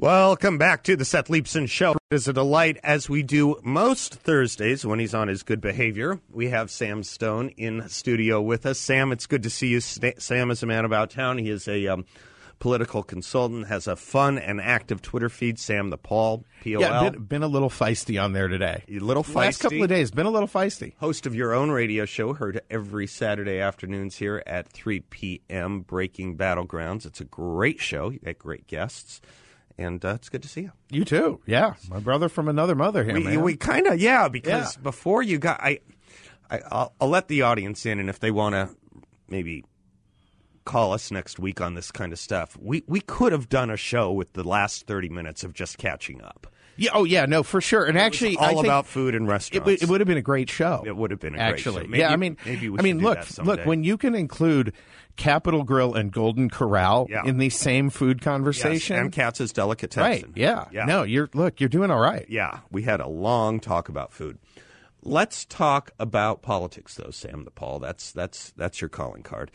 Welcome back to the Seth Leibsohn Show. It is a delight, as we do most Thursdays when he's on his good behavior. We have Sam Stone in studio with us. Sam, it's good to see you. Sam is a man about town. He is a um, political consultant, has a fun and active Twitter feed, Sam the Pol, P-O-L. Yeah, been, been a little feisty on there today. A little feisty. Last couple of days, been a little feisty. Host of your own radio show, heard every Saturday afternoons here at 3 p.m., Breaking Battlegrounds. It's a great show. You got great guests and uh, it's good to see you. You too. Yeah, my brother from another mother here. We, man. we kind of yeah because yeah. before you got I, I I'll, I'll let the audience in, and if they want to maybe call us next week on this kind of stuff, we we could have done a show with the last thirty minutes of just catching up. Yeah, oh yeah, no, for sure. And actually, all about food and restaurants. It, it, would have been a great show. It would have been actually. Maybe, yeah, I mean, maybe I mean, look, look. When you can include Capital Grille and Golden Corral yeah. in the same food conversation, yes, and Katz's Delicatessen. Right? Yeah. yeah. No, you're look, you're doing all right. Yeah, we had a long talk about food. Let's talk about politics, though, Sam the Pol. That's that's that's your calling card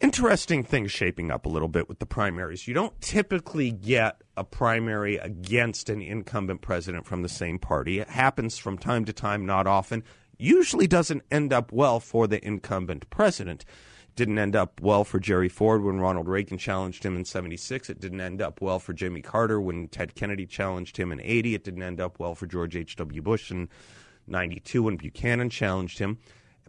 interesting things shaping up a little bit with the primaries. You don't typically get a primary against an incumbent president from the same party. It happens from time to time, not often. Usually doesn't end up well for the incumbent president. Didn't end up well for Jerry Ford when Ronald Reagan challenged him in 76. It didn't end up well for Jimmy Carter when Ted Kennedy challenged him in 80. It didn't end up well for George H.W. Bush in 92 when Buchanan challenged him.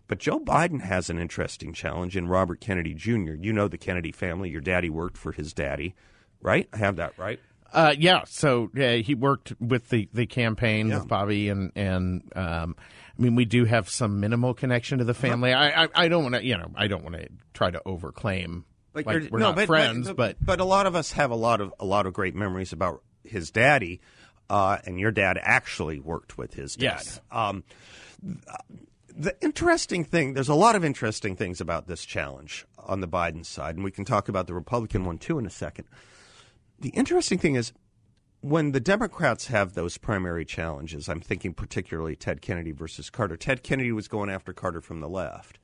But Joe Biden has an interesting challenge in Robert Kennedy Jr. You know the Kennedy family. Your daddy worked for his daddy, right? I have that right. Uh, yeah. So yeah, he worked with the, the campaign yeah. with Bobby, and and um, I mean we do have some minimal connection to the family. I I, I don't want to you know I don't want to try to overclaim like, like we're no, not but, friends, but, but but a lot of us have a lot of a lot of great memories about his daddy, uh, and your dad actually worked with his dad. Yes. Um, the interesting thing, there's a lot of interesting things about this challenge on the Biden side, and we can talk about the Republican one too in a second. The interesting thing is when the Democrats have those primary challenges, I'm thinking particularly Ted Kennedy versus Carter. Ted Kennedy was going after Carter from the left.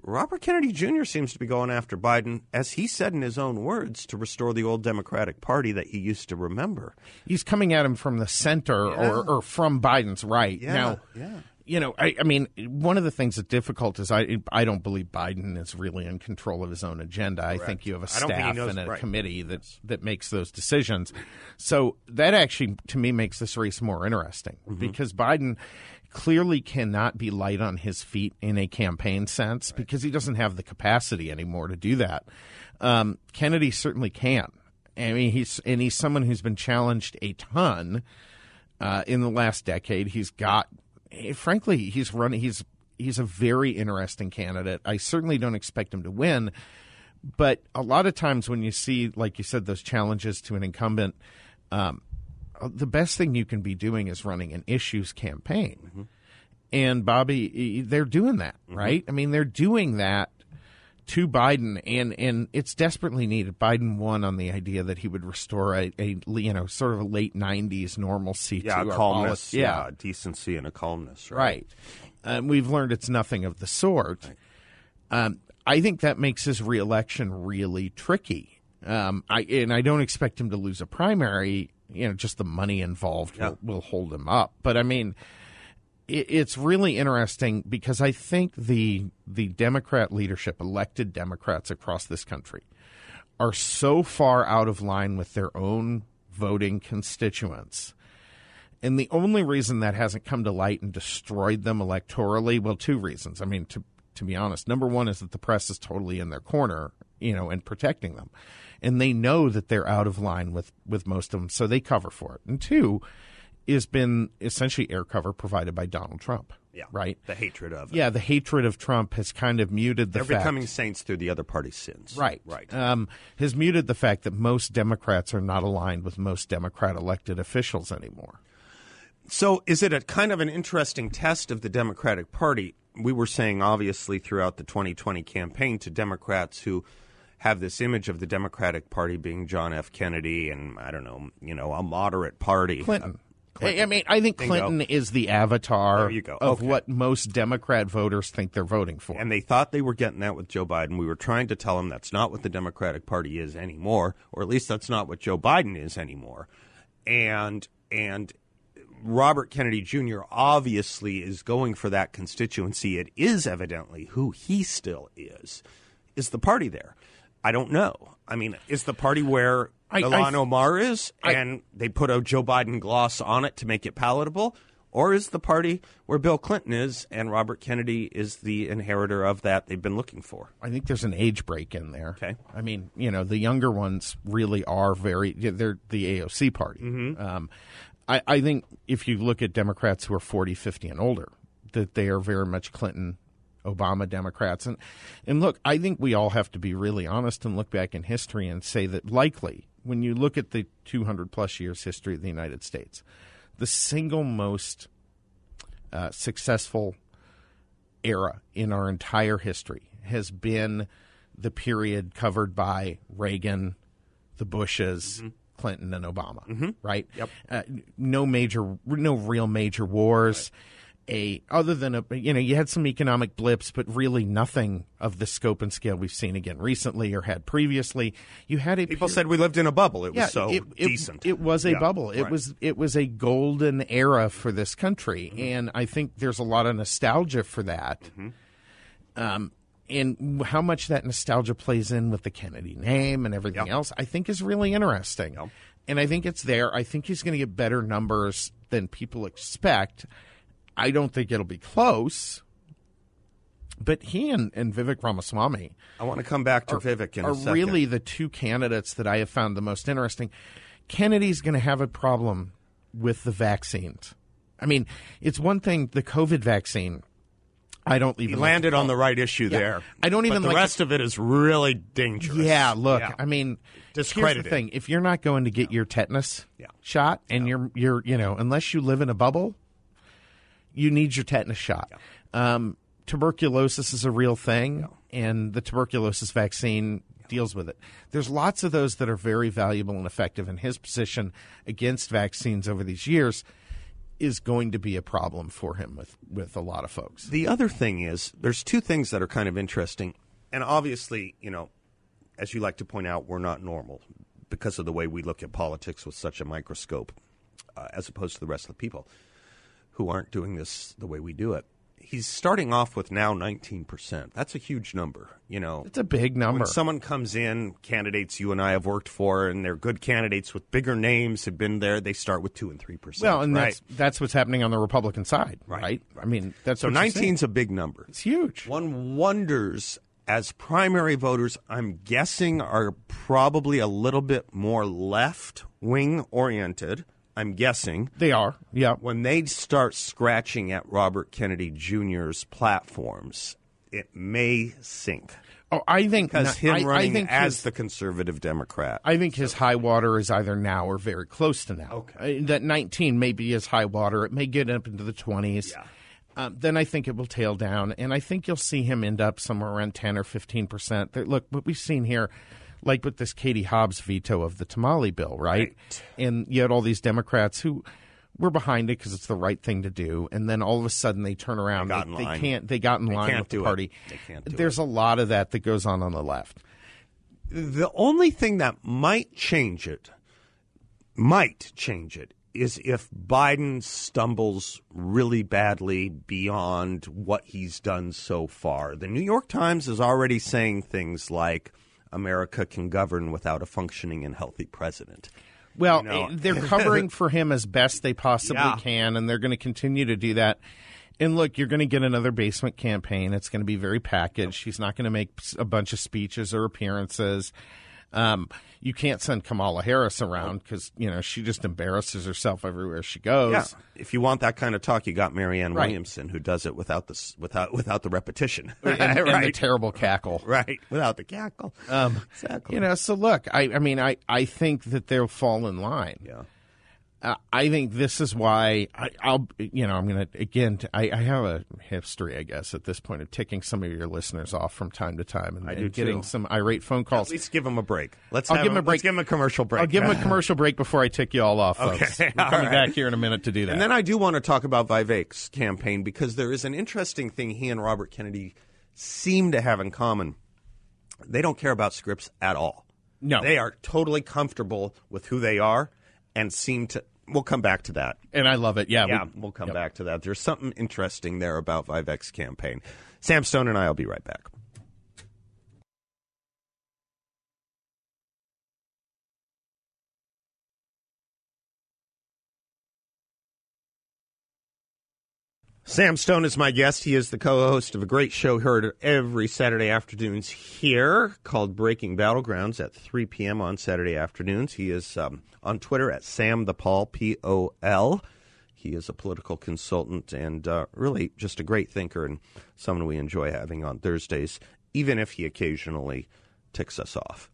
Robert Kennedy Jr. seems to be going after Biden, as he said in his own words, to restore the old Democratic Party that he used to remember. He's coming at him from the center yeah. or, or, from Biden's right. Yeah, now, yeah you know, I, I, mean, one of the things that's difficult is I I don't believe Biden is really in control of his own agenda. Correct. I think you have a staff knows, and a right. committee that that makes those decisions. So that actually, to me, makes this race more interesting mm-hmm. because Biden clearly cannot be light on his feet in a campaign sense right. because he doesn't have the capacity anymore to do that. Um, Kennedy certainly can. I mean, he's and he's someone who's been challenged a ton. Uh, in the last decade, he's got frankly, he's running. He's he's a very interesting candidate. I certainly don't expect him to win, but a lot of times when you see, like you said, those challenges to an incumbent, um, the best thing you can be doing is running an issues campaign. Mm-hmm. And Bobby, they're doing that, mm-hmm. right? I mean, they're doing that to Biden, and and it's desperately needed. Biden won on the idea that he would restore a, a you know sort of a late '90s normalcy yeah, to calmness, yeah. yeah. decency and a calmness, right? right. And we've learned it's nothing of the sort. Right. Um, I think that makes his reelection really tricky. Um, I and I don't expect him to lose a primary. You know, just the money involved yeah. will, will hold him up. But I mean it's really interesting because I think the the Democrat leadership, elected Democrats across this country, are so far out of line with their own voting constituents. And the only reason that hasn't come to light and destroyed them electorally, well, two reasons. I mean, to to be honest, number one is that the press is totally in their corner, you know, and protecting them, and they know that they're out of line with with most of them, so they cover for it. And two has been essentially air cover provided by Donald Trump. Yeah, right. The hatred of it. yeah, the hatred of Trump has kind of muted the. They're fact, becoming saints through the other party's sins. Right, right. Um, has muted the fact that most Democrats are not aligned with most Democrat elected officials anymore. So, is it a kind of an interesting test of the Democratic Party? We were saying, obviously, throughout the 2020 campaign to Democrats who have this image of the Democratic Party being John F. Kennedy and I don't know, you know, a moderate party. Clinton. Clinton. I mean, I think Clinton Bingo. is the avatar of okay. what most Democrat voters think they're voting for. And they thought they were getting that with Joe Biden. We were trying to tell them that's not what the Democratic Party is anymore, or at least that's not what Joe Biden is anymore. And and Robert Kennedy Jr. obviously is going for that constituency. It is evidently who he still is. Is the party there? I don't know. I mean, is the party where I, Ilhan I, Omar is, I, and they put a Joe Biden gloss on it to make it palatable? Or is the party where Bill Clinton is and Robert Kennedy is the inheritor of that they've been looking for? I think there's an age break in there. Okay. I mean, you know, the younger ones really are very, they're the AOC party. Mm-hmm. Um, I, I think if you look at Democrats who are 40, 50, and older, that they are very much Clinton Obama Democrats. And and look, I think we all have to be really honest and look back in history and say that likely when you look at the 200 plus years history of the United States, the single most uh, successful era in our entire history has been the period covered by Reagan, the Bushes, mm-hmm. Clinton, and Obama. Mm-hmm. Right? Yep. Uh, no major, no real major wars. Right a other than a you know you had some economic blips but really nothing of the scope and scale we've seen again recently or had previously you had a people said we lived in a bubble it yeah, was so it, it, decent it was a yeah, bubble it right. was it was a golden era for this country mm-hmm. and i think there's a lot of nostalgia for that mm-hmm. um, and how much that nostalgia plays in with the kennedy name and everything yep. else i think is really interesting yep. and i think it's there i think he's going to get better numbers than people expect I don't think it'll be close. But he and, and Vivek Ramaswamy. I want to come back to are, Vivek in are a second. really the two candidates that I have found the most interesting. Kennedy's going to have a problem with the vaccines. I mean, it's one thing, the COVID vaccine. I don't even. He landed like on the right issue yeah. there. I don't even. But the like rest it. of it is really dangerous. Yeah, look. Yeah. I mean, here's the thing: if you're not going to get your tetanus yeah. shot, and you're you're you know, unless you live in a bubble, you need your tetanus shot. Yeah. Um, tuberculosis is a real thing, yeah. and the tuberculosis vaccine deals with it. There's lots of those that are very valuable and effective, and his position against vaccines over these years is going to be a problem for him with, with a lot of folks. The other thing is there's two things that are kind of interesting, and obviously, you know, as you like to point out, we're not normal because of the way we look at politics with such a microscope, uh, as opposed to the rest of the people who aren't doing this the way we do it. He's starting off with now 19%. That's a huge number, you know. It's a big number. When someone comes in, candidates you and I have worked for, and they're good candidates with bigger names have been there, they start with 2 and 3%. Well, and right? that's, that's what's happening on the Republican side, right? right? I mean, that's So 19's a big number. It's huge. One wonders as primary voters, I'm guessing are probably a little bit more left wing oriented I'm guessing. They are, yeah. When they start scratching at Robert Kennedy Jr.'s platforms, it may sink. Oh, I think because him I, running I think as his, the conservative Democrat. I think so. his high water is either now or very close to now. Okay, uh, that 19 may be his high water. It may get up into the 20s. Yeah. Um, then I think it will tail down, and I think you'll see him end up somewhere around 10 or 15 percent. Look, what we've seen here like with this Katie Hobbs veto of the tamale bill, right? right. And you had all these Democrats who were behind it because it's the right thing to do, and then all of a sudden they turn around. They, they, they can't. They got in they line with the party. There's it. a lot of that that goes on on the left. The only thing that might change it, might change it, is if Biden stumbles really badly beyond what he's done so far. The New York Times is already saying things like America can govern without a functioning and healthy president. Well, you know? Eh, they're covering for him as best they possibly yeah. can, and they're going to continue to do that. And look, you're going to get another basement campaign. It's going to be very packaged. He's not going to make a bunch of speeches or appearances. Um, you can't send Kamala Harris around because you know she just embarrasses herself everywhere she goes. Yeah. If you want that kind of talk, you got Marianne right. Williamson who does it without the without without the repetition and, right. and the terrible cackle. Right, without the cackle. Um, exactly. You know, so look, I I mean, I I think that they'll fall in line. Yeah. Uh, I think this is why I, will you know, I'm going to again. I, I, have a history, I guess, at this point of ticking some of your listeners off from time to time, and, I and getting some irate phone calls. At least give them a break. Let's. I'll give them a break. give them a commercial break. I'll give them a commercial break before I tick you all off. Folks. Okay, We're coming right. back here in a minute to do that. And then I do want to talk about Vivek's campaign because there is an interesting thing he and Robert Kennedy seem to have in common. They don't care about scripts at all. No, they are totally comfortable with who they are and seem to we'll come back to that. And I love it. Yeah, yeah, we, will come yep. back to that. There's something interesting there about Vivek's campaign. Sam Stone and I will be right back. Sam Stone is my guest. He is the co-host of a great show heard every Saturday afternoons here called Breaking Battlegrounds at 3 p.m. on Saturday afternoons. He is um, on Twitter at Sam the Pol P O L. He is a political consultant and uh, really just a great thinker and someone we enjoy having on Thursdays, even if he occasionally ticks us off.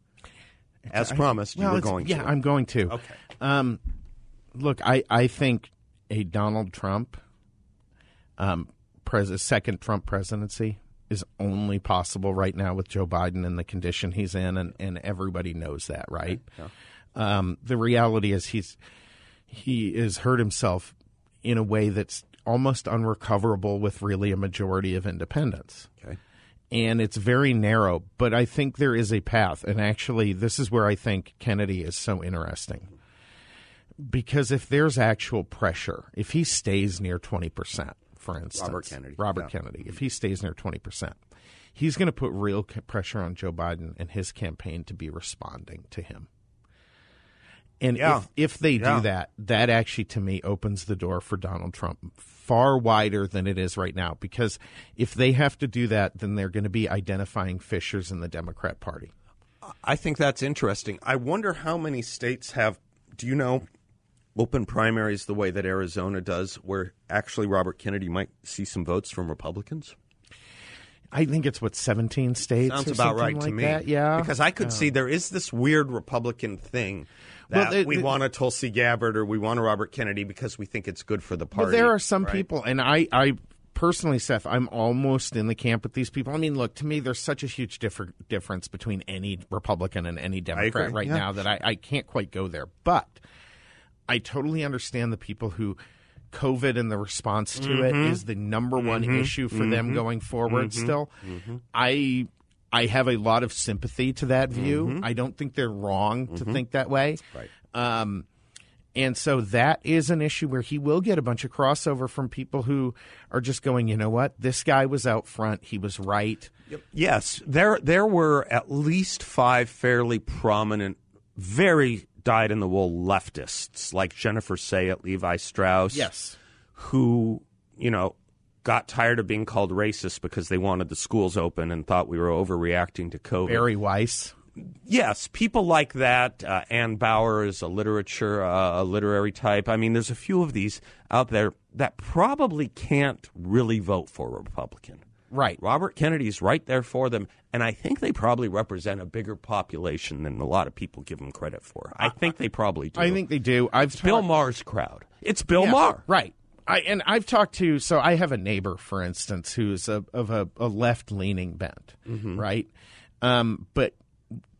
As promised, well, you were going yeah, to. Yeah, I'm going to. Okay. Um, look, I, I think a Donald Trump um, pres- second Trump presidency is only possible right now with Joe Biden and the condition he's in, and, and everybody knows that, right? Yeah. Um, the reality is he's he has hurt himself in a way that's almost unrecoverable with really a majority of independents. Okay. And it's very narrow, but I think there is a path. And actually, this is where I think Kennedy is so interesting. Because if there's actual pressure, if he stays near 20%, for instance, Robert Kennedy. Robert yeah. Kennedy, if mm-hmm. he stays near 20%, he's going to put real pressure on Joe Biden and his campaign to be responding to him. And yeah. if, if they yeah. do that, that actually to me opens the door for Donald Trump far wider than it is right now. Because if they have to do that, then they're going to be identifying fissures in the Democrat Party. I think that's interesting. I wonder how many states have, do you know, open primaries the way that Arizona does, where actually Robert Kennedy might see some votes from Republicans? I think it's what seventeen states. Sounds about right like to me. That. Yeah, because I could see oh. there is this weird Republican thing that well, we want a Tulsi Gabbard or we want a Robert Kennedy because we think it's good for the party. But there are some right? people, and I, I personally, Seth, I'm almost in the camp with these people. I mean, look, to me, there's such a huge differ- difference between any Republican and any Democrat right yeah. now that I, I can't quite go there. But I totally understand the people who COVID and the response to mm-hmm. it is the number one mm-hmm. issue for mm-hmm. them going forward. Mm-hmm. Still, mm-hmm. I I have a lot of sympathy to that view. Mm-hmm. I don't think they're wrong to think that way. Right. Um, and so that is an issue where he will get a bunch of crossover from people who are just going, you know what, this guy was out front, he was right. Yes, there there were at least five fairly prominent, very dyed in the wool leftists like Jennifer Sey at, Levi Strauss. Yes. Who, you know, got tired of being called racist because they wanted the schools open and thought we were overreacting to COVID. Bari Weiss. Yes, people like that. Uh, Ann Bauer is a literature, uh, a literary type. I mean, there's a few of these out there that probably can't really vote for a Republican. Right. Robert Kennedy's right there for them, and I think they probably represent a bigger population than a lot of people give them credit for. I think they probably do. I think they do. I've it's Bill Maher's crowd. It's Bill yeah, Maher. Right. I, and I've talked to so I have a neighbor, for instance, who's a, of a, a left leaning bent, mm-hmm. right? Um, but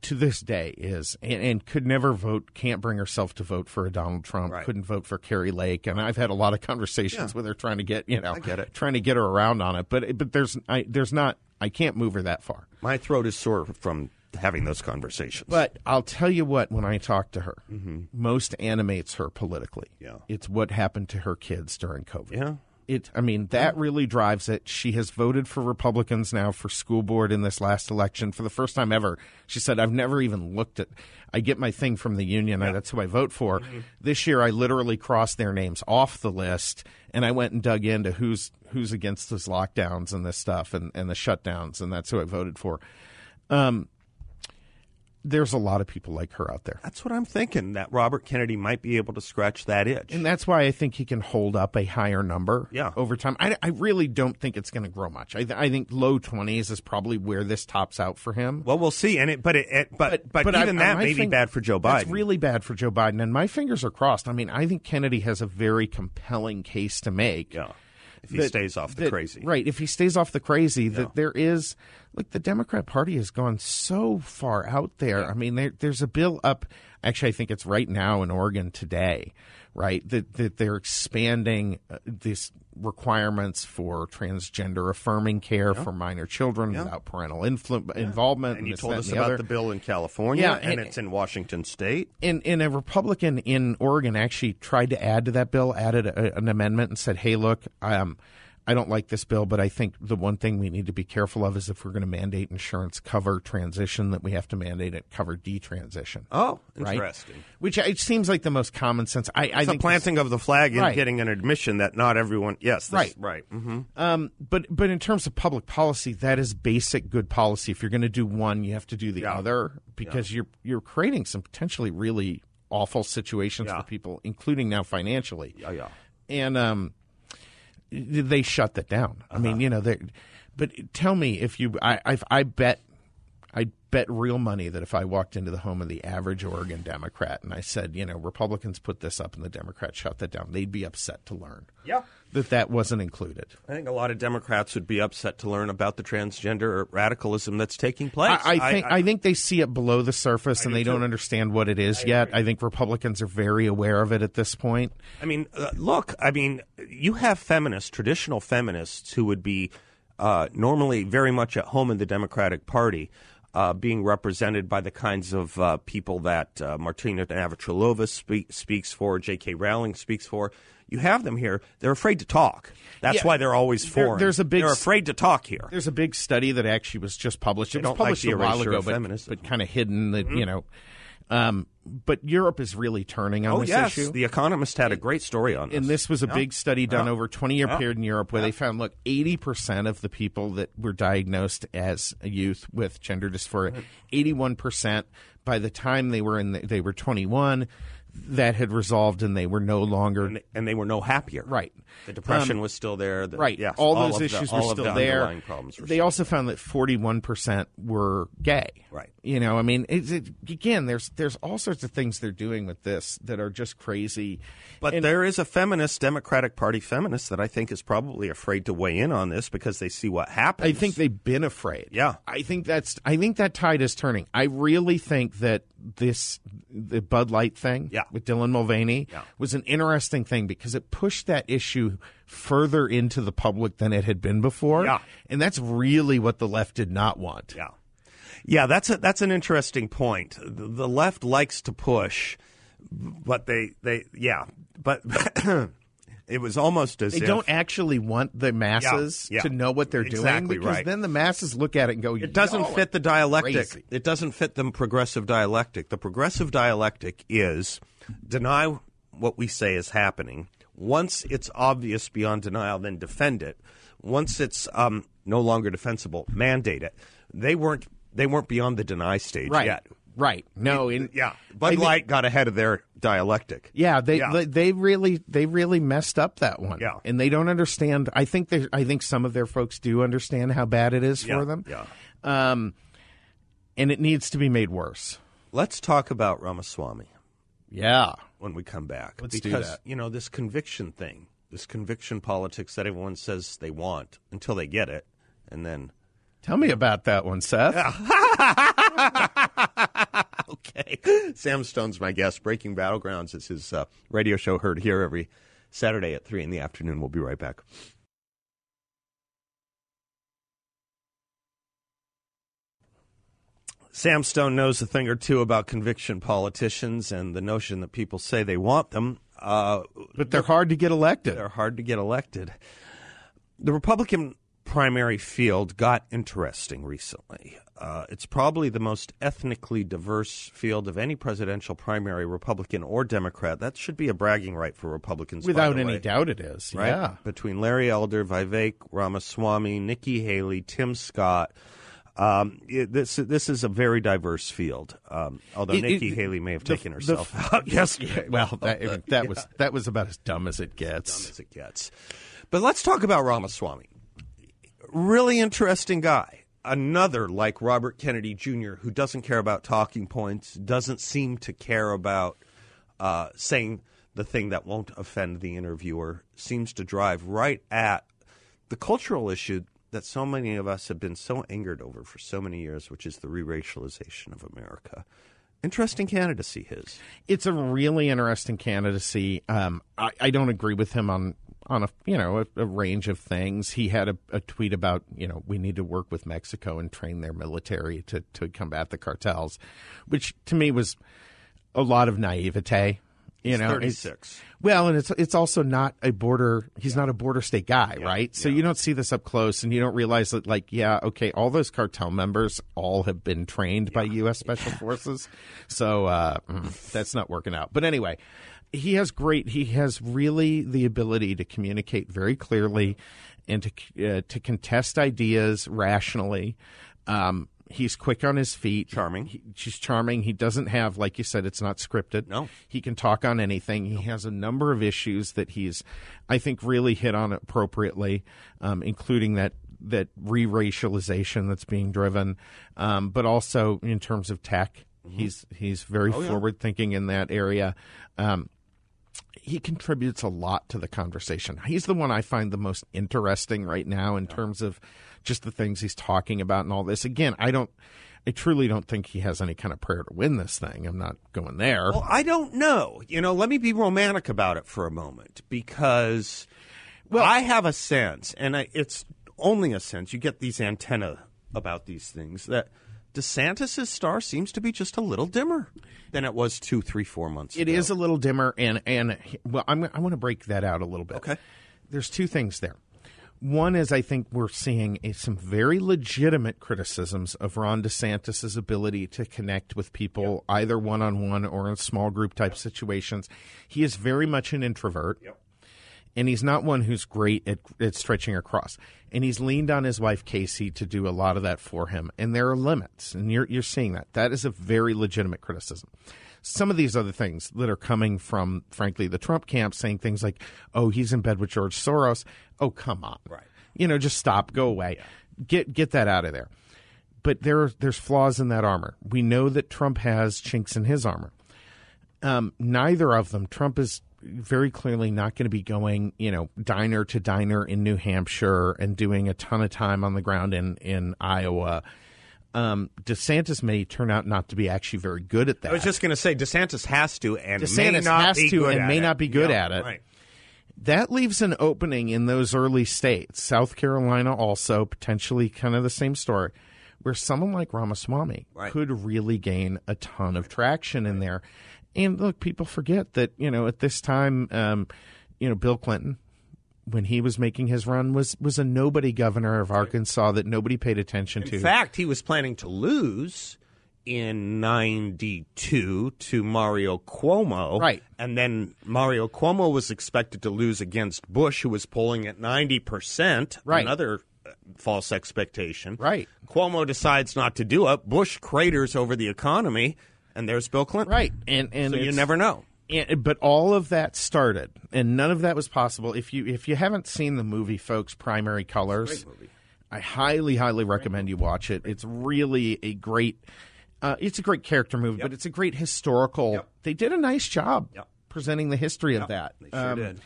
to this day is and, and, could never vote can't bring herself to vote for a Donald Trump right. couldn't vote for Kari Lake and I've had a lot of conversations yeah. with her trying to get you know get it. trying to get her around on it but but there's I, there's not I can't move her that far my throat is sore from having those conversations but I'll tell you what when I talk to her mm-hmm. most animates her politically yeah it's what happened to her kids during COVID yeah it i mean that really drives it. She has voted for republicans now for school board in this last election for the first time ever. She said i've never even looked at i get my thing from the union yeah. that's who i vote for. Mm-hmm. this year i literally crossed their names off the list and i went and dug into who's who's against those lockdowns and this stuff and, and the shutdowns and that's who i voted for. Um, there's a lot of people like her out there. That's what I'm thinking. That Robert Kennedy might be able to scratch that itch, and that's why I think he can hold up a higher number. Yeah. over time. I, I really don't think it's going to grow much. I, I, think low 20s is probably where this tops out for him. Well, we'll see. And it, but it, it but, but, but even I, that may be bad for Joe Biden. It's really bad for Joe Biden, and my fingers are crossed. I mean, I think Kennedy has a very compelling case to make. Yeah if he that, stays off the that, crazy. Right. If he stays off the crazy, yeah. that there is like the Democrat Party has gone so far out there. Yeah. I mean, there, there's a bill up. Actually, I think it's right now in Oregon today, right? That that they're expanding uh, these requirements for transgender affirming care yeah. for minor children without parental influ- involvement. And you told us about the, the, bill in California, and, and, it's in Washington State. And, and a Republican in Oregon actually tried to add to that bill, added a, an amendment, and said, "Hey, look, um, I don't like this bill, but I think the one thing we need to be careful of is if we're going to mandate insurance cover transition, that we have to mandate it cover detransition. Oh, interesting. Right? Which it seems like the most common sense. I, I think the planting this, of the flag and right. getting an admission that not everyone. Yes, this, right, right. Mm-hmm. Um, but but in terms of public policy, that is basic good policy. If you're going to do one, you have to do the yeah. other because yeah. you're you're creating some potentially really awful situations yeah. for people, including now financially. Yeah, yeah. And um, they shut that down. Uh-huh. I mean, uh-huh. you know, they. But tell me if you, I, I, I bet, I bet real money that if I walked into the home of the average Oregon Democrat and I said, you know, Republicans put this up and the Democrats shut that down, they'd be upset to learn. Yeah. That that wasn't included. I think a lot of Democrats would be upset to learn about the transgender radicalism that's taking place. I, I think I, I, think they see it below the surface and do they too. don't understand what it is yet. Agree. I think Republicans are very aware of it at this point. I mean, uh, look, I mean, you have feminists, traditional feminists, who would be uh, normally very much at home in the Democratic Party. Uh, being represented by the kinds of uh, people that uh, Martina Navratilova speak, speaks for, J.K. Rowling speaks for. You have them here. They're afraid to talk. That's yeah, why they're always foreign. There, there's a big. They're afraid to talk here. There's a big study that actually was just published. It was published like a while ago, but, but kind of hidden. That mm-hmm. you know, um, but Europe is really turning on oh, this yes. issue. The Economist had a great story on this. And this was a yeah. big study done yeah. over a 20 year yeah. period in Europe where they found look, 80% of the people that were diagnosed as a youth with gender dysphoria, 81% by the time they were in the, they were 21 that had resolved and they were no longer and they, and they were no happier. Right. The depression um, was still there. The, right. Yes, all, all those issues the, were still the there. Problems they still. also found that 41% were gay. Right. You know, I mean, it, again, there's there's all sorts of things they're doing with this that are just crazy. But and, there is a feminist Democratic Party feminist that I think is probably afraid to weigh in on this because they see what happens. I think they've been afraid. Yeah. I think that's I think that tide is turning. I really think that this the Bud Light thing yeah. with Dylan Mulvaney yeah. was an interesting thing because it pushed that issue further into the public than it had been before. Yeah. And that's really what the left did not want. Yeah. Yeah, that's a, that's an interesting point. The, the left likes to push, but they they yeah, but it was almost as they if, don't actually want the masses yeah, yeah, to know what they're exactly doing because right. then the masses look at it and go, "It doesn't fit the dialectic. Crazy. It doesn't fit the progressive dialectic. The progressive dialectic is deny what we say is happening. Once it's obvious beyond denial, then defend it. Once it's um, no longer defensible, mandate it. They weren't they weren't beyond the deny stage right. yet. Right. No. In, yeah. Bud Light got ahead of their dialectic. Yeah. They, yeah. they really they really messed up that one. Yeah. And they don't understand. I think they I think some of their folks do understand how bad it is for yeah. them. Yeah. Um, and it needs to be made worse. Let's talk about Ramaswamy. Yeah. When we come back, Let's because you know this conviction thing, this conviction politics that everyone says they want until they get it, and then Tell me about that one, Seth. okay. Sam Stone's my guest. Breaking Battlegrounds is his uh, radio show heard here every Saturday at 3 in the afternoon. We'll be right back. Sam Stone knows a thing or two about conviction politicians and the notion that people say they want them. Uh, but they're hard to get elected. They're hard to get elected. The Republican primary field got interesting recently. Uh, it's probably the most ethnically diverse field of any presidential primary, Republican or Democrat. That should be a bragging right for Republicans. Without any way. doubt, it is. Right? Yeah. Between Larry Elder, Vivek Ramaswamy, Nikki Haley, Tim Scott, Um, it, this this is a very diverse field. Um, although it, Nikki it, Haley may have taken herself the, out yesterday. Well, that, that yeah. was that was about as dumb as it gets. As dumb as it gets. But let's talk about Ramaswamy. Really interesting guy. Another like Robert Kennedy Jr., who doesn't care about talking points, doesn't seem to care about uh, saying the thing that won't offend the interviewer, seems to drive right at the cultural issue that so many of us have been so angered over for so many years, which is the re racialization of America. Interesting candidacy, his. It's a really interesting candidacy. Um, I, I, don't agree with him on on a you know a, a range of things. He had a, a, tweet about you know we need to work with Mexico and train their military to to combat the cartels, which to me was a lot of naivete. You know, 36. Well, and it's it's also not a border. He's yeah. not a border state guy, yeah. right? So yeah. you don't see this up close, and you don't realize that, like, yeah, okay, all those cartel members all have been trained by U.S. Special Forces, so uh, mm, that's not working out. But anyway, he has great. He has really the ability to communicate very clearly and to uh, to contest ideas rationally. Um, he's quick on his feet. Charming. He, she's charming. He doesn't have, like you said, it's not scripted. No. He can talk on anything. He has a number of issues that he's, I think, really hit on appropriately, um, including that that re-racialization that's being driven, um, but also in terms of tech. Mm-hmm. He's he's very oh, forward thinking in that area. Um, he contributes a lot to the conversation. He's the one I find the most interesting right now in terms of just the things he's talking about and all this. Again, I don't. I truly don't think he has any kind of prayer to win this thing. I'm not going there. Well, I don't know. You know, let me be romantic about it for a moment because, well, I have a sense, and I, it's only a sense. You get these antenna about these things that DeSantis's star seems to be just a little dimmer than it was two, three, four months. It ago. is a little dimmer, and and well, I'm, I want to break that out a little bit. Okay, there's two things there. One is I think we're seeing a, some very legitimate criticisms of Ron DeSantis's ability to connect with people yep. either one on one or in small group type yep. situations. He is very much an introvert. Yep and he's not one who's great at, at stretching across. And he's leaned on his wife Casey to do a lot of that for him. And there are limits, and you're you're seeing that. That is a very legitimate criticism. Some of these other things that are coming from, frankly, the Trump camp, saying things like, "Oh, he's in bed with George Soros." Oh, come on, right? You know, just stop, go away, yeah. get get that out of there. But there, there's flaws in that armor. We know that Trump has chinks in his armor. Um, neither of them. Trump is very clearly not going to be going, you know, diner to diner in New Hampshire and doing a ton of time on the ground in in Iowa. Um, DeSantis may turn out not to be actually very good at that. I was just going to say DeSantis has to and DeSantis has to and may it. not be good at it. Right. That leaves an opening in those early states. South Carolina also potentially kind of the same story, where someone like Ramaswamy right. could really gain a ton of traction in there. And look, people forget that you know at this time, um, you know Bill Clinton, when he was making his run, was was a nobody governor of Arkansas that nobody paid attention in to. In fact, he was planning to lose in 92 to Mario Cuomo. Right. And then Mario Cuomo was expected to lose against Bush, who was polling at 90%. Right. Another uh, false expectation. Right. Cuomo decides not to do it. Bush craters over the economy and there's Bill Clinton. Right, and and so you never know. And, but all of that started, and none of that was possible if you if you haven't seen the movie, folks. Primary Colors. I highly, highly recommend you watch it. It's really a great. Uh, it's a great character movie, yep. but it's a great historical. Yep. They did a nice job yep. presenting the history of that. They sure um, did.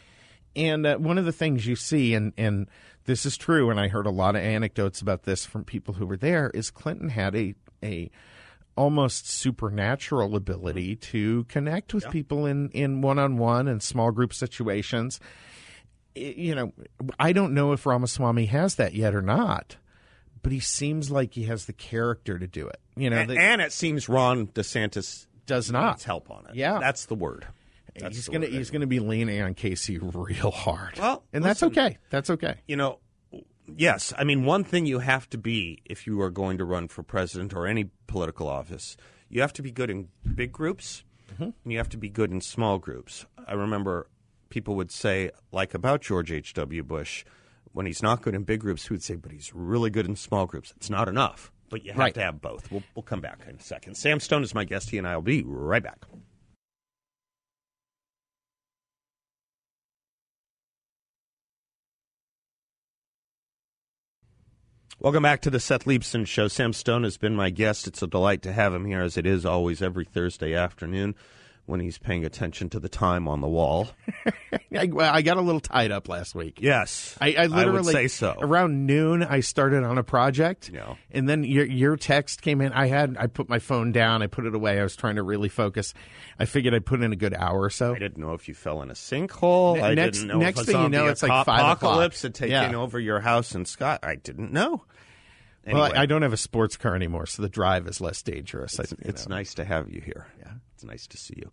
And uh, one of the things you see, and and this is true, and I heard a lot of anecdotes about this from people who were there, is Clinton had a a almost supernatural ability mm-hmm. to connect with yeah. people in in one-on-one and small group situations. You know i don't know if ramaswamy has that yet or not but he seems like he has the character to do it. You know and, the, and it seems ron desantis does not. help on it. Yeah. That's the word. That's he's gonna he's gonna be leaning on casey real hard. Well and listen, that's okay. That's okay. you know yes, I mean, one thing you have to be if you are going to run for president or any political office, you have to be good in big groups mm-hmm. and you have to be good in small groups. I remember people would say, like about George H.W. Bush, when he's not good in big groups, he would say, but he's really good in small groups. It's not enough. but you have right. to have both. We'll, we'll come back in a second. Sam Stone is my guest. He and I will be right back. Welcome back to the Seth Leibsohn Show. Sam Stone has been my guest. It's a delight to have him here, as it is always every Thursday afternoon when he's paying attention to the time on the wall. I, I got a little tied up last week. Yes, I, I literally I would say so. Around noon, I started on a project. Yeah. and then your your text came in. I had I put my phone down. I put it away. I was trying to really focus. I figured I'd put in a good hour or so. I didn't know if you fell in a sinkhole. Ne- next, didn't know next thing you know, it's like five apocalypse had taken yeah. over your house in Scott. I didn't know. Anyway. Well, I don't have a sports car anymore, so the drive is less dangerous. It's, it's nice to have you here. Yeah. It's nice to see you.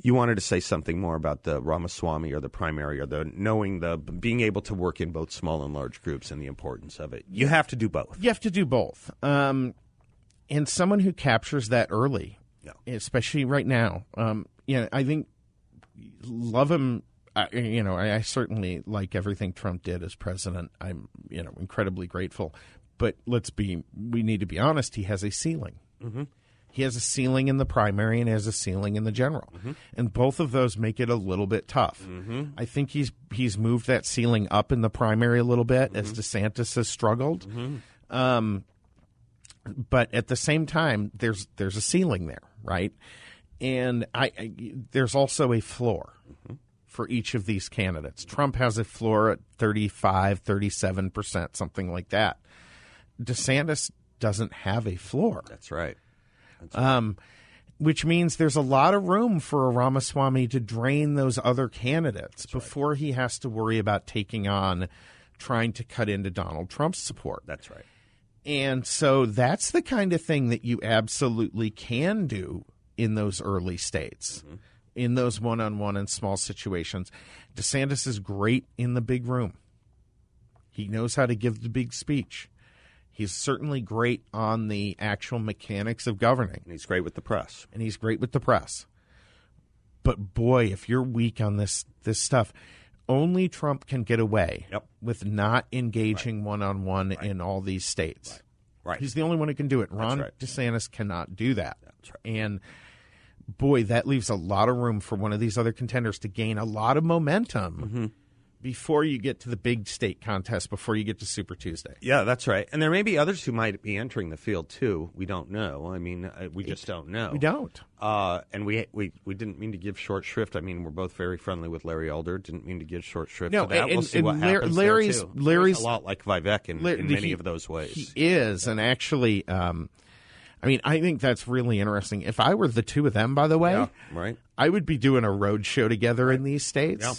You wanted to say something more about the Ramaswamy or the primary or the knowing the being able to work in both small and large groups and the importance of it. You have to do both. You have to do both. Um, and someone who captures that early, yeah. especially right now, um, you know, I think love him. I, you know, I, I certainly like everything Trump did as president. I'm, you know, incredibly grateful. But let's be, we need to be honest. He has a ceiling. Mm-hmm. He has a ceiling in the primary and has a ceiling in the general, mm-hmm. and both of those make it a little bit tough. Mm-hmm. I think he's he's moved that ceiling up in the primary a little bit as Mm-hmm. DeSantis has struggled. Um, but at the same time, there's there's a ceiling there, right? And I, I there's also a floor for each of these candidates. Trump has a floor at 35, 37 percent, something like that. DeSantis doesn't have a floor. That's right. Um, which means there's a lot of room for a Ramaswamy to drain those other candidates That's before right. he has to worry about taking on trying to cut into Donald Trump's support. That's right. And so that's the kind of thing that you absolutely can do in those early states, mm-hmm. in those one on one and small situations. DeSantis is great in the big room, he knows how to give the big speech. He's certainly great on the actual mechanics of governing. And he's great with the press. And he's great with the press. But boy, if you're weak on this this stuff, only Trump can get away yep. with not engaging one on one in all these states. Right. right. He's the only one who can do it. Ron right. DeSantis cannot do that. That's right. And boy, that leaves a lot of room for one of these other contenders to gain a lot of momentum. Mm-hmm before you get to the big state contest, before you get to Super Tuesday. Yeah, that's right. And there may be others who might be entering the field too. We don't know. I mean, uh, we just don't know. We don't. Uh, and we, we we didn't mean to give short shrift. I mean, we're both very friendly with Larry Elder. Didn't mean to give short shrift no, to that. And, we'll see and what happens Larry's, there too. Larry's a lot like Vivek in, in many he, of those ways. He is, and actually. Um, I mean, I think that's really interesting. If I were the two of them, by the way, yeah, right, I would be doing a road show together in these states. Yeah.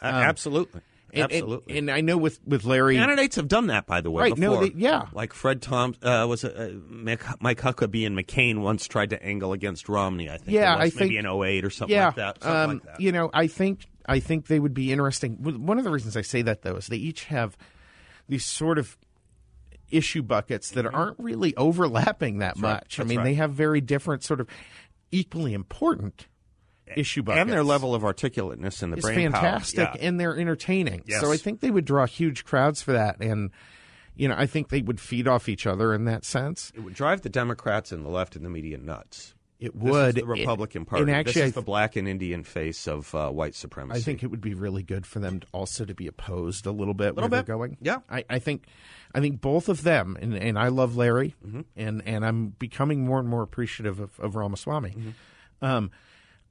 Um, Absolutely. And, Absolutely, and, and, I know with, with Larry, candidates have done that, by the way. Right? Before. No, they, yeah. Like Fred Tom uh, was uh, Mike Huckabee and McCain once tried to angle against Romney. I think. Yeah, I think maybe in 08 or something yeah, like that. Something um, like that. You know, I think I think they would be interesting. One of the reasons I say that though is they each have these sort of issue buckets that Mm-hmm. aren't really overlapping that That's right. much. I mean, right. they have very different sort of equally important issue buckets. and their level of articulateness and the is brain fantastic. Yeah. and they're entertaining. Yes. So I think they would draw huge crowds for that, and you know, I think they would feed off each other in that sense. It would drive the Democrats and the left and the media nuts. It would the Republican Party. and actually, this is the black and Indian face of uh, white supremacy. I think it would be really good for them to also to be opposed a little bit Little where bit. they're going. Yeah. I, I think I think both of them, and, and I love Larry, Mm-hmm. and and I'm becoming more and more appreciative of, of Ramaswamy. Mm-hmm. Um,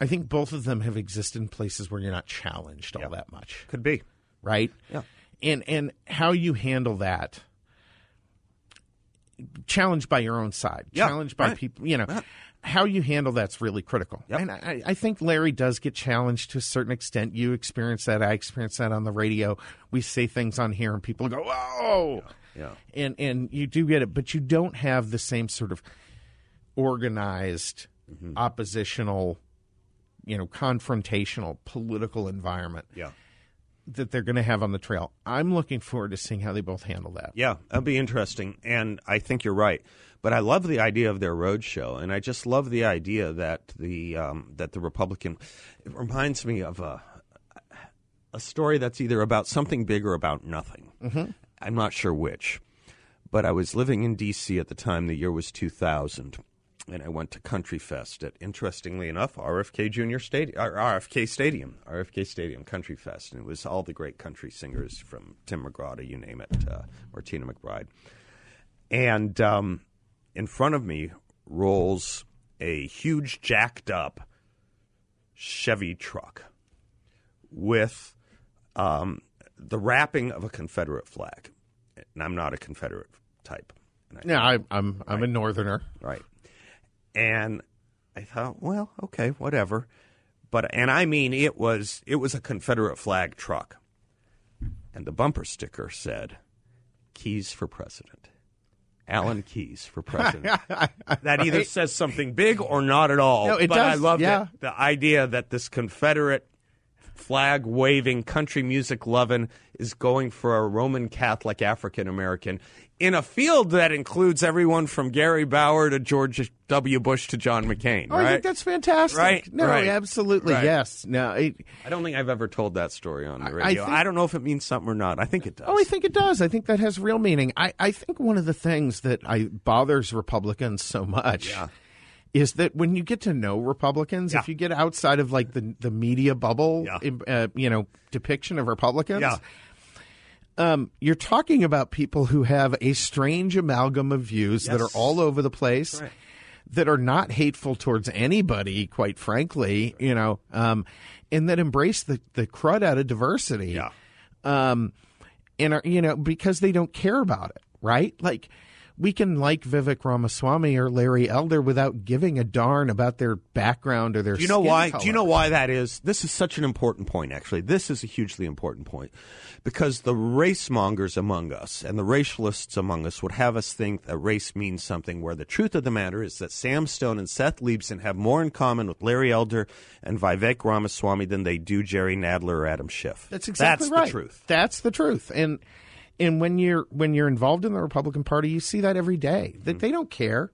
I think both of them have existed in places where you're not challenged all that much, could be. right? Yeah. And and how you handle that, challenged by your own side, Yeah, challenged by right. people, you know. Yeah. How you handle that's really critical, Yep. and I, I think Larry does get challenged to a certain extent. You experience that, I experience that on the radio. We say things on here, and people go, "Whoa!" Yeah. and and you do get it, but you don't have the same sort of organized, Mm-hmm. oppositional, you know, confrontational political environment Yeah. that they're going to have on the trail. I'm looking forward to seeing how they both handle that. Yeah, that'll be interesting. And I think you're right. But I love the idea of their road show, and I just love the idea that the um, that the Republican. It reminds me of a a story that's either about something big or about nothing. Mm-hmm. I'm not sure which, but I was living in D.C. at the time. The year was 2000 and I went to Country Fest at, interestingly enough, RFK Junior Stadium, RFK Stadium, RFK Stadium Country Fest, and it was all the great country singers from Tim McGraw to you name it, uh, Martina McBride, and um, in front of me rolls a huge jacked up Chevy truck with um, the wrapping of a Confederate flag, and I'm not a Confederate type. Yeah, I, I'm I'm right. a Northerner, right? And I thought, well, okay, whatever. But and I mean it was it was a Confederate flag truck. And the bumper sticker said, Keyes for President. Alan Keyes for president. that either says something big or not at all. No, it but does. I love yeah. it. The idea that this Confederate flag waving, country music loving is going for a Roman Catholic African American in a field that includes everyone from Gary Bauer to George W. Bush to John McCain. Oh, right? I think that's fantastic. Right? No, right. absolutely, right. yes. No, I don't think I've ever told that story on the radio. I, think, I, don't know if it means something or not. I think it does. Oh, I think it does. I think that has real meaning. I, I think one of the things that I bothers Republicans so much. Yeah. Is that when you get to know Republicans, yeah. if you get outside of like the the media bubble, yeah. uh, you know, depiction of Republicans, yeah um, you're talking about people who have a strange amalgam of views yes. that are all over the place. Right. That are not hateful towards anybody, quite frankly, you know, um, and that embrace the, the crud out of diversity. Yeah. Um, and are, you know, because they don't care about it, right? Like, we can like Vivek Ramaswamy or Larry Elder without giving a darn about their background or their. Do you know why? Color. Do you know why that is? This is such an important point. Actually, this is a hugely important point because the race mongers among us and the racialists among us would have us think that race means something. Where the truth of the matter is that Sam Stone and Seth Leibsohn have more in common with Larry Elder and Vivek Ramaswamy than they do Jerry Nadler or Adam Schiff. That's exactly That's right. the truth. That's the truth. And and when you're when you're involved in the Republican Party, you see that every day. That mm-hmm. they don't care.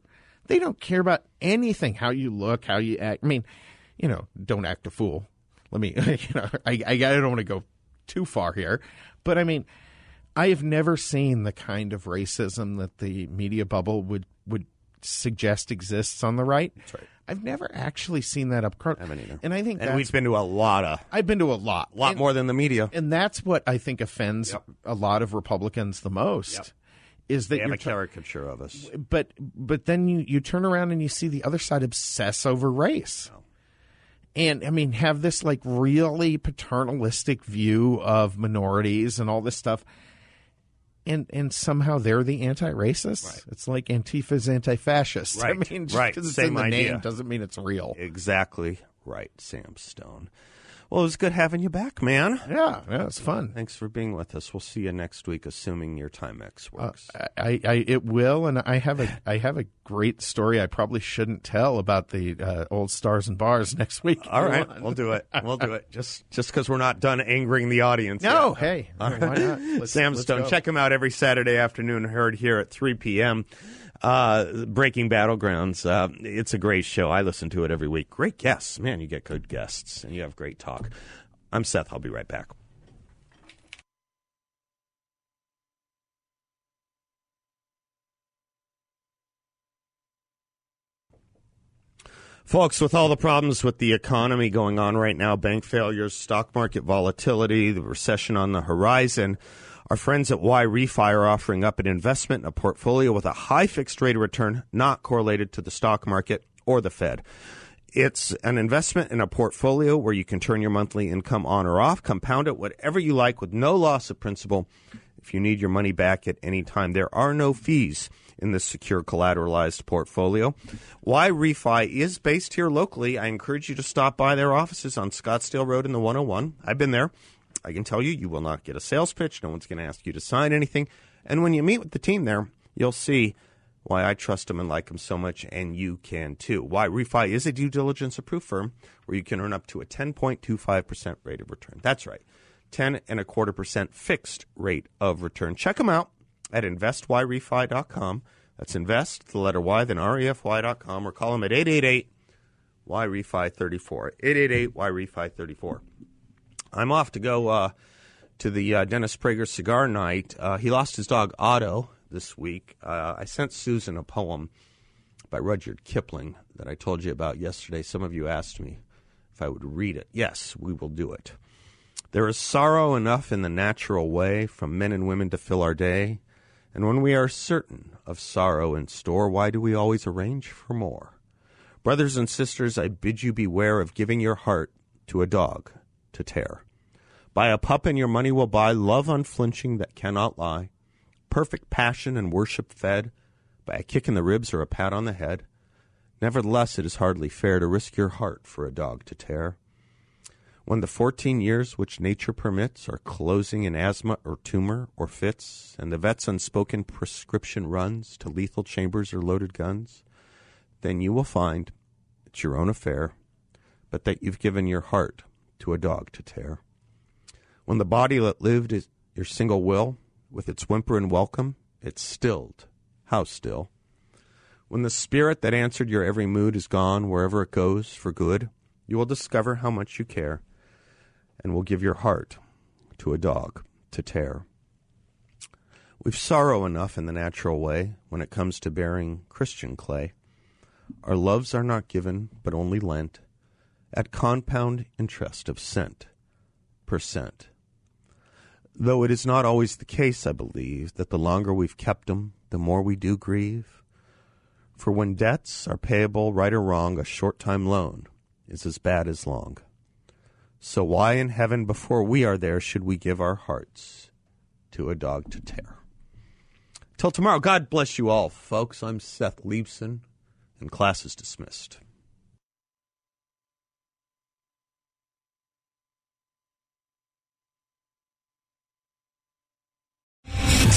They don't care about anything. How you look, how you act. I mean, you know, don't act a fool. Let me. You know, I I don't want to go too far here, but I mean, I have never seen the kind of racism that the media bubble would would suggest exists on the right. That's right. I've never actually seen that up close. I haven't either. And I think and we've been to a lot of, I've been to a lot, a lot and, more than the media. and that's what I think offends Yep. a lot of Republicans the most. Yep. Is that They you're a caricature of us. but but then you you turn around and you see the other side obsess over race. And I mean, have this like really paternalistic view of minorities and all this stuff, and and somehow they're the anti-racists. Right. It's like Antifa's anti-fascist. Right. I mean, just Right. 'cause it's Same in the idea. name doesn't mean it's real. Exactly right, Sam Stone. Well, it was good having you back, man. Yeah, yeah, it's fun. Thanks for being with us. We'll see you next week, assuming your Timex works. I, I it will, and I have a I have a great story I probably shouldn't tell about the uh, old stars and bars next week. All right, we'll do it. We'll do it. Just just because we're not done angering the audience. No, yet. hey, why not? Let's- Sam let's Stone. go. Check him out every Saturday afternoon. Heard here at 3 p.m. Uh, Breaking Battlegrounds. Uh, it's a great show. I listen to it every week. Great guests, man. You get good guests, and you have great talk. I'm Seth. I'll be right back. Folks, with all the problems with the economy going on right now, bank failures, stock market volatility, the recession on the horizon, our friends at Y Refi are offering up an investment in a portfolio with a high fixed rate of return not correlated to the stock market or the Fed. It's an investment in a portfolio where you can turn your monthly income on or off, compound it whatever you like with no loss of principal. If you need your money back at any time, there are no fees in this secure collateralized portfolio. Y Refi is based here locally. I encourage you to stop by their offices on Scottsdale Road in the 101. I've been there. I can tell you, you will not get a sales pitch. No one's going to ask you to sign anything. And when you meet with the team there, you'll see why I trust them and like them so much, and you can too. Y Refi is a due diligence approved firm where you can earn up to a 10.25% rate of return. That's right, 10 and a quarter percent fixed rate of return. Check them out at investyrefy.com. That's invest, the letter Y, then refy.com, or call them at 888 Y Refi 34. 888 Y Refi 34. I'm off to go uh, to the uh, Dennis Prager cigar night. Uh, he lost his dog Otto this week. Uh, I sent Susan a poem by Rudyard Kipling that I told you about yesterday. Some of you asked me if I would read it. Yes, we will do it. There is sorrow enough in the natural way from men and women to fill our day. And when we are certain of sorrow in store, why do we always arrange for more? Brothers and sisters, I bid you beware of giving your heart to a dog to tear. Buy a pup and your money will buy love unflinching that cannot lie, perfect passion and worship fed by a kick in the ribs or a pat on the head. Nevertheless, it is hardly fair to risk your heart for a dog to tear. When the fourteen years which nature permits are closing in asthma or tumor or fits, and the vet's unspoken prescription runs to lethal chambers or loaded guns, then you will find it's your own affair, but that you've given your heart to a dog to tear. When the body that lived is your single will, with its whimper and welcome, it's stilled. How still? When the spirit that answered your every mood is gone wherever it goes for good, you will discover how much you care and will give your heart to a dog to tear. We've sorrow enough in the natural way when it comes to bearing Christian clay. Our loves are not given, but only lent, at compound interest of cent per cent. Though it is not always the case, I believe, that the longer we've kept 'em, the more we do grieve. For when debts are payable right or wrong, a short time loan is as bad as long. So why in heaven, before we are there, should we give our hearts to a dog to tear? Till tomorrow, God bless you all, folks. I'm Seth Leibsohn, and class is dismissed.